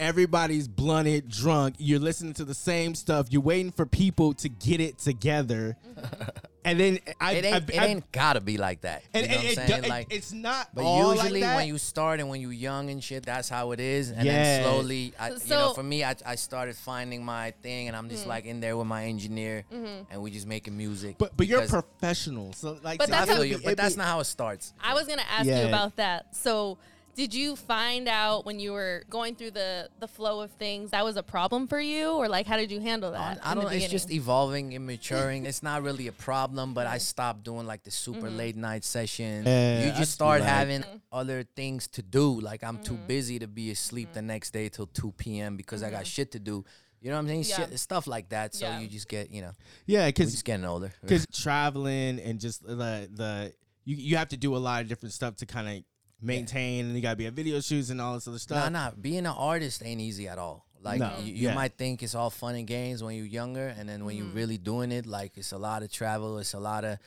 Everybody's blunted, drunk. You're listening to the same stuff. You're waiting for people to get it together, and then I, it I, ain't, it I- ain't gotta be like that. and, you know and what it I'm saying? it- like, it's not. But all like usually that. when you start and when you're young and shit, that's how it is. And Yeah. then slowly, I, you know, for me, I, I started finding my thing, and I'm just mm-hmm. like in there with my engineer, mm-hmm. and we just making music. but but you're because- professional, so like. But see, I that's it feel how- you, but that's be- not how it starts. I was gonna ask Yeah. you about that. So, did you find out when you were going through the the flow of things that was a problem for you, or like how did you handle that? I in the don't. It's just evolving and maturing. it's not really a problem, but I stopped doing like the super Mm-hmm. late night session. Yeah, you just start that. having Mm-hmm. other things to do. Like I'm too busy to be asleep the next day till two p.m. because I got shit to do. You know what I'm saying? Mm-hmm. Yeah. Shit, stuff like that. So Yeah. you just get, you know, yeah, we're because just getting older. because traveling and just the the you you have to do a lot of different stuff to kind of maintain, and you got to be at video shoots and all this other Nah, stuff. nah. nah. Being an artist ain't easy at all. Like No. you, you Yeah. might think it's all fun and games when you're younger, and then when you're mm. really doing it, like it's a lot of travel. It's a lot of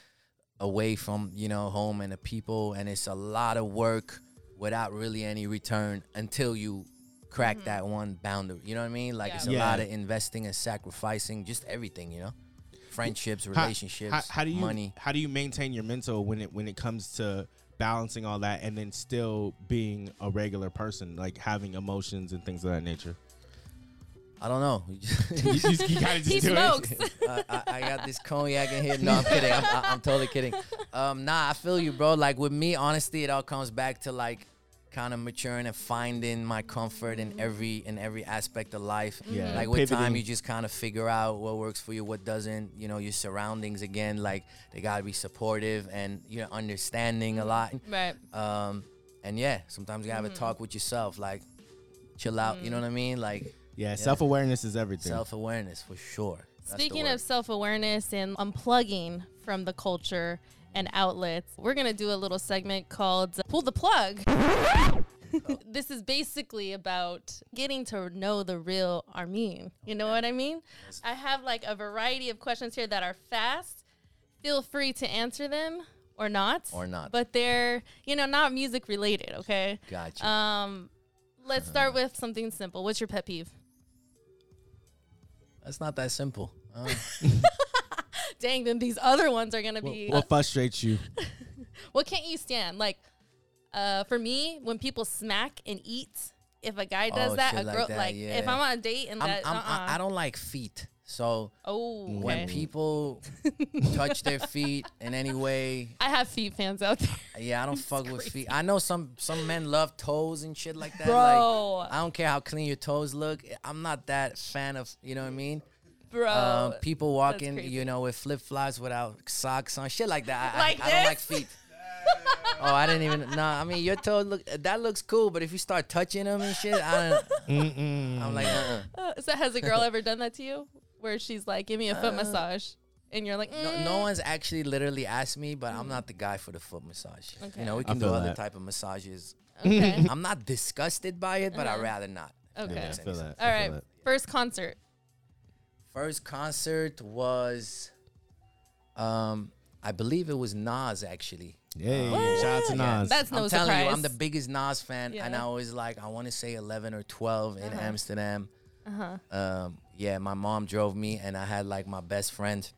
away from you know home and the people, and it's a lot of work without really any return until you crack mm-hmm. that one boundary. You know what I mean? Like Yeah. it's a Yeah. lot of investing and sacrificing, just everything. You know, friendships, How- relationships, How, how do you money. how do you maintain your mental when it when it comes to balancing all that and then still being a regular person, like having emotions and things of that nature? I don't know. you, you, you just He do smokes. it. I, I, I got this cognac in here. No, I'm kidding. I'm, I'm totally kidding. Um, nah, I feel you, bro. Like with me, honestly, it all comes back to like kind of maturing and finding my comfort in every in every aspect of life. Yeah, Like with time, you just kind of figure out what works for you, what doesn't. You know, your surroundings again, like they gotta be supportive and you know understanding a lot. Right. Um, and yeah, sometimes you gotta have a talk with yourself, like chill out. You know what I mean? Like Yeah, self awareness is everything. self awareness for sure. That's Speaking of self awareness and unplugging from the culture and outlets, we're going to do a little segment called Pull the Plug. this is basically about getting to know the real R-Mean. You know what I mean? I have like a variety of questions here that are fast. Feel free to answer them or not. Or not. But they're, you know, not music related, okay? Gotcha. Um, let's start with something simple. What's your pet peeve? That's not that simple. Uh, Dang, then these other ones are gonna What, be. what frustrates you? what can't you stand? Like, uh, for me, when people smack and eat, if a guy does Oh, that, shit a like girl, that, like, if. I'm on a date and I'm, that, I'm, uh-uh. I, I don't like feet. So Oh, okay. when people touch their feet in any way, I have feet fans out there, yeah, I don't fuck with feet. I know some some men love toes and shit like that. Bro. Like I don't care how clean your toes look. I'm not that fan of you know what I mean. Bro. Um, people walking, you know, with flip flops without socks on, shit like that. I, Like I, I don't like this? feet. oh, I didn't even. Nah, I mean your toes look. That looks cool, but if you start touching them and shit, I don't. I'm like, uh-uh. Uh, so has a girl ever done that to you, where she's like, "Give me a Uh, foot massage," and you're like, No, mm. no one's actually literally asked me, but I'm not the guy for the foot massage. Okay. You know, we can do other that. type of massages. Okay. I'm not disgusted by it, but I'd Uh-huh. rather not. okay. Yeah, I feel that. All I feel right. that. First concert. First concert was, um, I believe it was Nas actually. Yay! What? Shout out to Yeah, Nas. that's no I'm telling surprise. you, I'm the biggest Nas fan, and I was like, I want to say 11 or 12 in Uh-huh. Amsterdam. Uh-huh. Um, yeah, my mom drove me, and I had like my best friend,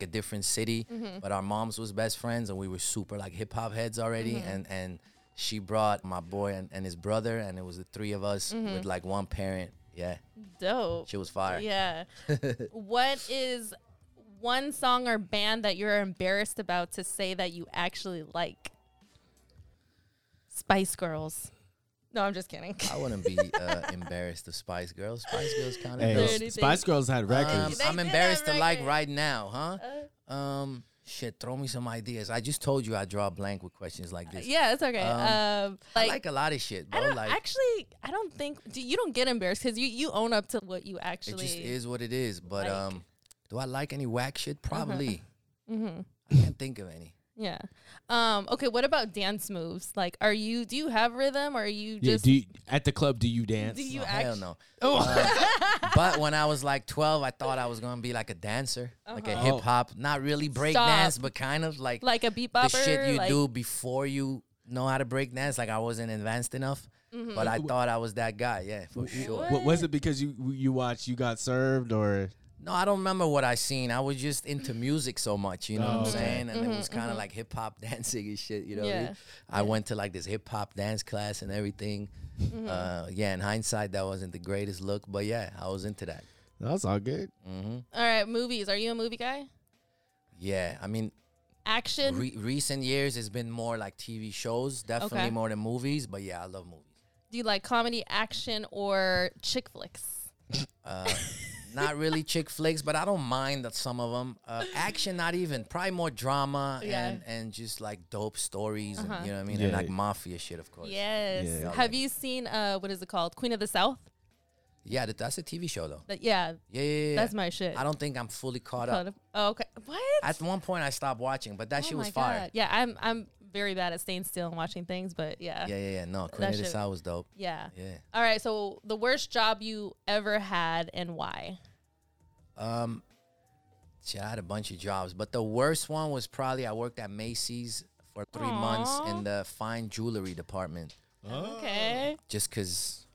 a different city, Mm-hmm. but our moms was best friends, and we were super like hip hop heads already, Mm-hmm. and and she brought my boy and, and his brother, and it was the three of us Mm-hmm. with like one parent. Yeah, Dope. she was fire. Yeah. what is one song or band that you're embarrassed about to say that you actually like? Spice Girls. No, I'm just kidding. I wouldn't be uh, embarrassed of Spice Girls. Spice Girls kind of Hey, there dope. anything- Spice Girls had Um, records. They I'm embarrassed have to like right now, huh? Um, shit, throw me some ideas. I just told you I draw a blank with questions like this. yeah, it's okay. Um, Um, I like, like a lot of shit, I don't like actually. I don't think do, you don't get embarrassed because you you own up to what you actually. it just is what it is. But like. um, do I like any whack shit? Probably. hmm I can't think of any. Yeah. Um. Okay. What about dance moves? Like, are you? Do you have rhythm, or are you Yeah, just? do you, at the club, do you dance? do you No, act? hell no. Oh. Uh, but when I was like 12, I thought I was gonna be like a dancer, like a Uh-huh. hip hop, not really break Stop. dance, but kind of like, like a beat the shit you like, do before you know how to break dance. Like I wasn't advanced enough, Mm-hmm. but I thought I was that guy. Yeah, for sure. What was it because you you watched you got served or No, I don't remember what I seen. I was just into music so much, you know Oh, what I'm okay. saying? And it was kind of like hip hop dancing and shit, you know. what I, mean? Mm-hmm. Yeah. I went to like this hip hop dance class and everything. Mm-hmm. Uh, yeah, in hindsight, that wasn't the greatest look, but yeah, I was into that. that's all good. hmm All right, movies. Are you a movie guy? Yeah, I mean, Action. re- recent years it's been more like TV shows, definitely Okay. more than movies. But yeah, I love movies. do you like comedy, action, or chick flicks? Uh, not really chick flicks, but I don't mind that some of them. Uh, action, not even. Probably more drama Yeah. and and just like dope stories, Uh-huh. and, you know what I mean, Yeah. and like mafia shit, of course. Yes. Yeah. Have you seen uh what is it called? Queen of the South? Yeah, that, that's a TV show though. That, yeah, Yeah, yeah, yeah. that's my shit. I don't think I'm fully caught Caught up. up. Oh, okay. What? At one point, I stopped watching, but that oh shit was my fire. God. Yeah, I'm I'm very bad at staying still and watching things, but yeah. Yeah, yeah, yeah. No, Queen That of the shit- South was dope. Yeah. Yeah. All right. So the worst job you ever had and why? Um, shit, I had a bunch of jobs, but the worst one was probably I worked at Macy's for three months in the fine jewelry department. Okay. just because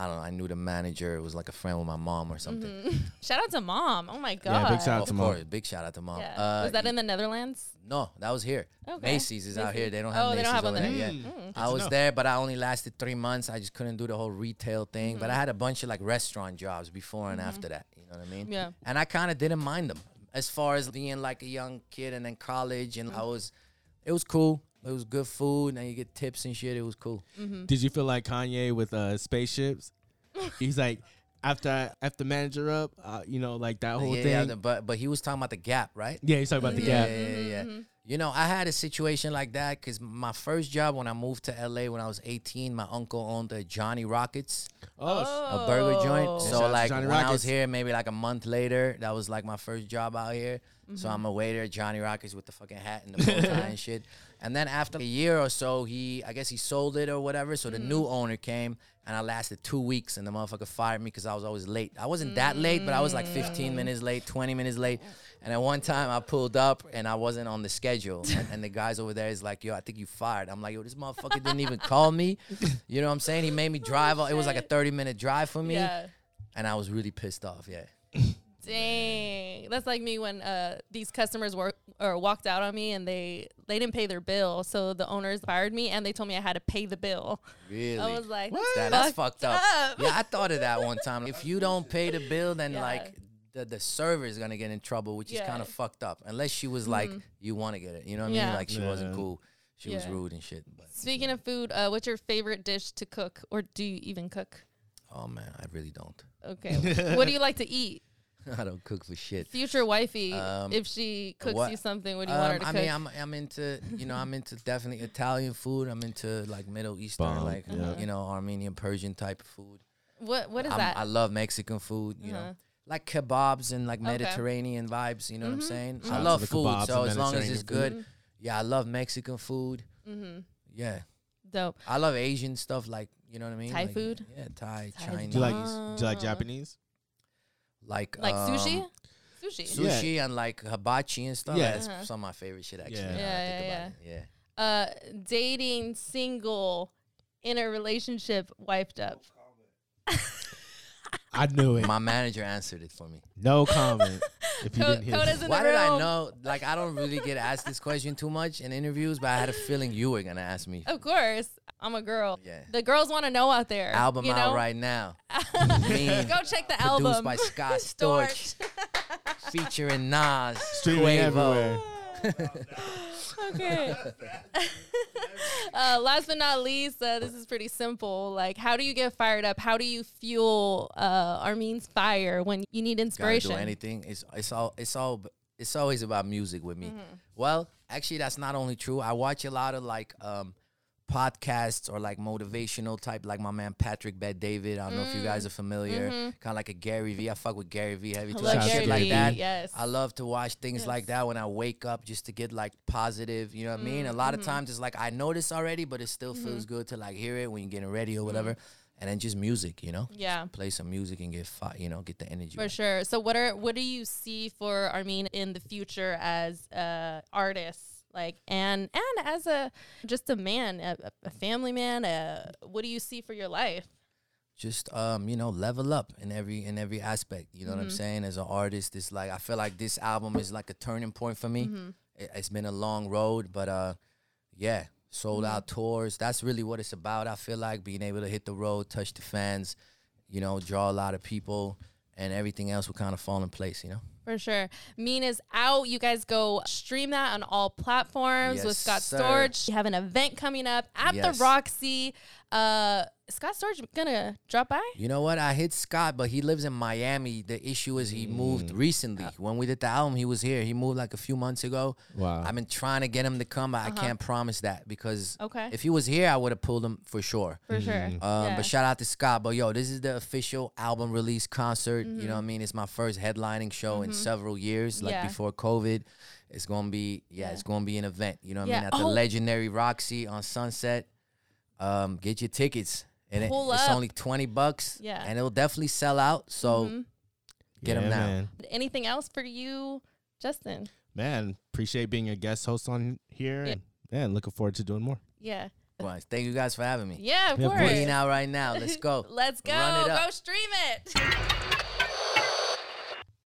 I don't know. I knew the manager. It was like a friend with my mom or something. Mhm. Shout out to mom. Oh my god. Yeah, big shout out to mom. big shout out to mom. Yeah. Uh, Was that in the Netherlands? No, that was here. Okay. Macy's is out here. They don't have Oh, Macy's don't have over one there. there. Yeah. Mm. I was know. there, but I only lasted three months. I just couldn't do the whole retail thing. Mm-hmm. But I had a bunch of like restaurant jobs before and after that. You know what I mean? Yeah. And I kind of didn't mind them as far as being like a young kid and then college. And I was, it was cool. It was good food and you get tips and shit. It was cool. Did you feel like Kanye with uh, spaceships? He's like, after I, after manager up, uh, you know, like that whole yeah, thing. yeah, Yeah, the- but but he was talking about the gap, right? Yeah, he's talking about the yeah, gap. Yeah, yeah, yeah. You know, I had a situation like that because my first job when I moved to LA when I was 18, my uncle owned the Johnny Rockets, Oh, a burger joint. Oh. Shout So out like Johnny when I was here, maybe like a month later, that was like my first job out here. Mm-hmm. So I'm a waiter at Johnny Rockets with the fucking hat and the bow tie and shit. And then after a year or so, he I guess he sold it or whatever. So the Mm-hmm. new owner came and I lasted two weeks and the motherfucker fired me because I was always late. I wasn't that late, but I was like Mm. 15 minutes late, 20 minutes late. And at one time I pulled up and I wasn't on the schedule. And, and the guys over there is like, yo, I think you fired. I'm like, yo, this motherfucker didn't even call me. You know what I'm saying? He made me drive. It was like a 30 minute drive for me. Yeah. And I was really pissed off. Yeah. Dang, that's like me when uh, these customers were or walked out on me and they they didn't pay their bill, so the owners fired me and they told me I had to pay the bill. Really? I was like, That- that's fucked up. up. Yeah, I thought of that one time. If you don't pay the bill, then Yeah. like the, the server is gonna get in trouble, which is Yeah. Mm-hmm. kind of fucked up. Unless she was like, you want to get it, you know what I Yeah. mean? Like she wasn't Yeah. cool. She was rude and shit. But Speaking of food, uh, what's your favorite dish to cook, or do you even cook? oh man, I really don't. Okay, what do you like to eat? I don't cook for shit. Future wifey, Um, if she cooks what- you something, what do you want her Um, to I cook? mean, I'm I'm into you know I'm into definitely Italian food. I'm into like Middle Eastern, Bomb, like yeah. you know Armenian, Persian type of food. what what is I'm- that? I love Mexican food, you Uh-huh. know, like kebabs and like Okay. Mediterranean vibes. You know what I'm saying? Shout I love food, so as long as it's Mediterranean good, yeah, I love Mexican food. mm-hmm. Yeah, Dope. I love Asian stuff, like you know what I mean? Thai Like, food? Yeah, Thai, Thai Chinese, Do you like do you like. Japanese? Like Like sushi, um, sushi. sushi, and like hibachi and stuff. Yeah. that's Uh-huh. some of my favorite shit actually. Yeah. now I Yeah, think yeah, about it. yeah. Uh, dating, single, in a relationship, wiped up. I knew it. My manager answered it for me. No comment. If you Co- didn't hear Coda's in Why the did I know? Like, I don't really get asked this question too much in interviews, but I had a feeling you were gonna ask me. Of course, I'm a girl. Yeah. The girls want to know out there. Album you out right now. Mean, Go check the album. produced album. by Scott Storch, featuring Nas, Streaming Quavo. everywhere. okay. uh, last but not least, uh, this is pretty simple. Like, how do you get fired up? How do you fuel uh, R-Mean's fire when you need Gotta inspiration? do anything. It's it's all it's all it's always about music with me. Mm-hmm. Well, actually, that's not only true. I watch a lot of like um podcasts or like motivational type, like my man Patrick Bet-David. I don't know if you guys are familiar. Kind of like a Gary V. I fuck with Gary V heavy Mm-hmm. Too. Like shit out Gary to like that. Yes. I love to watch things like that when I wake up just to get like positive, you know what I mean? A lot Mm-hmm. of times it's like I know this already, but it still feels good to like hear it when you're getting ready or whatever. And then just music, you know? Mm-hmm. Yeah. Play some music and get fi- you know, get the energy. For sure. So what are what do you see for R-Mean in the future as uh artists? Like and and as a just a man, a, a family man, uh what do you see for your life? just um you know level up in every in every aspect you know what Mm-hmm. i'm saying as an artist it's like i feel like this album is like a turning point for me Mm-hmm. it, it's been a long road but uh yeah sold Mm-hmm. out tours that's really what it's about i feel like being able to hit the road touch the fans you know draw a lot of people and everything else will kind of fall in place you know For sure. Mean is out. You guys go stream that on all platforms Yes, with Scott sir. Storch. You have an event coming up at Yes. the Roxy. Uh Scott Storch gonna drop by? You know what? I hit Scott, but he lives in Miami. The issue is he moved Mm. recently. When we did the album, he was here. He moved like a few months ago. Wow. I've been trying to get him to come, but I can't promise that because Uh-huh. Okay. if he was here, I would have pulled him for sure. For sure. Um, Yeah. But shout out to Scott. But yo, this is the official album release concert. You Mm-hmm. know what I mean? It's my first headlining show in several years, like Yeah. before COVID. It's gonna be yeah, it's gonna be an event. You know what I mean? At the Oh. legendary Roxy on Sunset. Um, get your tickets. And it- it's only twenty bucks. Yeah. And it'll definitely sell out. So Mhm. get 'em Yeah, now. Man. Anything else for you, Justin? man, appreciate being a guest host on here. Yeah. And, man, looking forward to doing more. Yeah. Likewise. Thank you guys for having me. Yeah, of Yeah, of course. course. Out right now. Let's go. Let's go. Run it up. Go stream it.